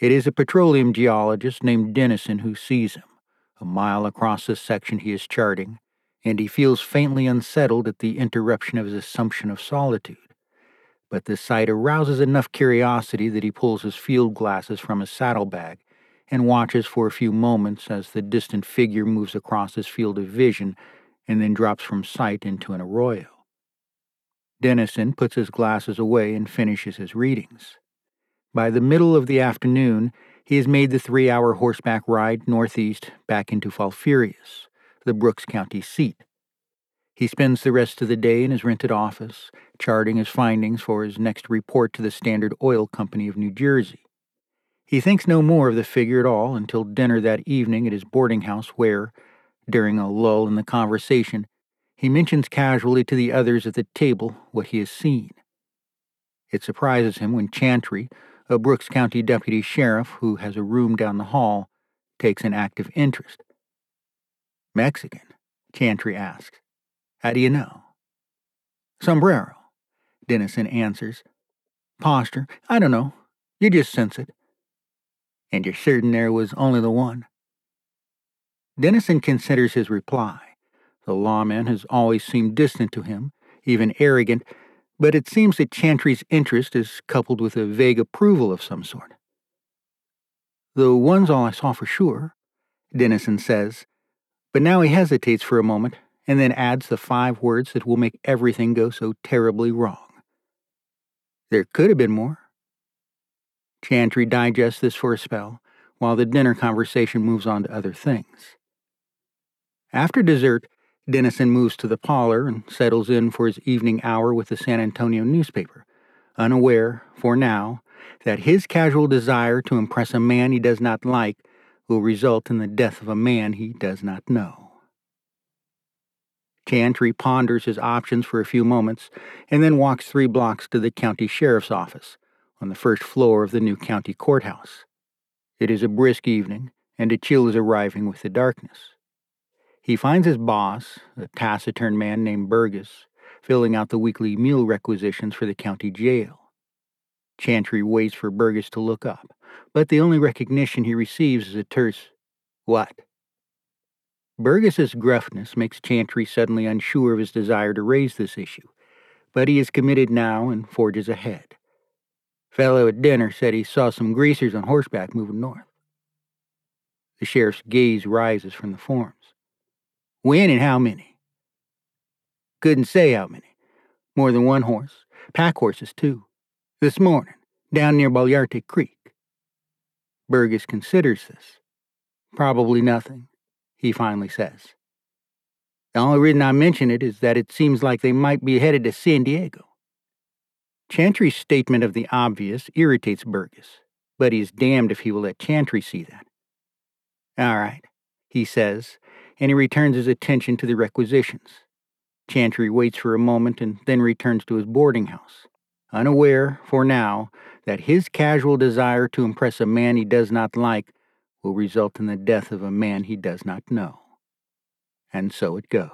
It is a petroleum geologist named Dennison who sees him, a mile across the section he is charting, and he feels faintly unsettled at the interruption of his assumption of solitude. But the sight arouses enough curiosity that he pulls his field glasses from his saddlebag and watches for a few moments as the distant figure moves across his field of vision and then drops from sight into an arroyo. Dennison puts his glasses away and finishes his readings. By the middle of the afternoon, he has made the three hour horseback ride northeast back into Falfurrias, the Brooks County seat. He spends the rest of the day in his rented office, charting his findings for his next report to the Standard Oil Company of New Jersey. He thinks no more of the figure at all until dinner that evening at his boarding house, where, during a lull in the conversation, he mentions casually to the others at the table what he has seen. It surprises him when Chantry, a Brooks County deputy sheriff who has a room down the hall, takes an active interest. Mexican? Chantry asks. How do you know? Sombrero, Dennison answers. Posture, I don't know. You just sense it. And you're certain there was only the one? Dennison considers his reply. The lawman has always seemed distant to him, even arrogant, but it seems that Chantry's interest is coupled with a vague approval of some sort. The one's all I saw for sure, Dennison says, but now he hesitates for a moment and then adds the five words that will make everything go so terribly wrong. There could have been more. Chantry digests this for a spell, while the dinner conversation moves on to other things. After dessert, Dennison moves to the parlor and settles in for his evening hour with the San Antonio newspaper, unaware, for now, that his casual desire to impress a man he does not like will result in the death of a man he does not know. Chantry ponders his options for a few moments and then walks three blocks to the county sheriff's office on the first floor of the new county courthouse. It is a brisk evening, and a chill is arriving with the darkness. He finds his boss, a taciturn man named Burgess, filling out the weekly meal requisitions for the county jail. Chantry waits for Burgess to look up, but the only recognition he receives is a terse, What? Burgess's gruffness makes Chantry suddenly unsure of his desire to raise this issue, but he is committed now and forges ahead. Fellow at dinner said he saw some greasers on horseback moving north. The sheriff's gaze rises from the forms. When and how many? Couldn't say how many. More than one horse. Pack horses, too. This morning, down near Baluarte Creek. Burgess considers this. Probably nothing, he finally says. The only reason I mention it is that it seems like they might be headed to San Diego. Chantry's statement of the obvious irritates Burgess, but he's damned if he will let Chantry see that. All right, he says, and he returns his attention to the requisitions. Chantry waits for a moment and then returns to his boarding house, unaware, for now, that his casual desire to impress a man he does not like will result in the death of a man he does not know. And so it goes.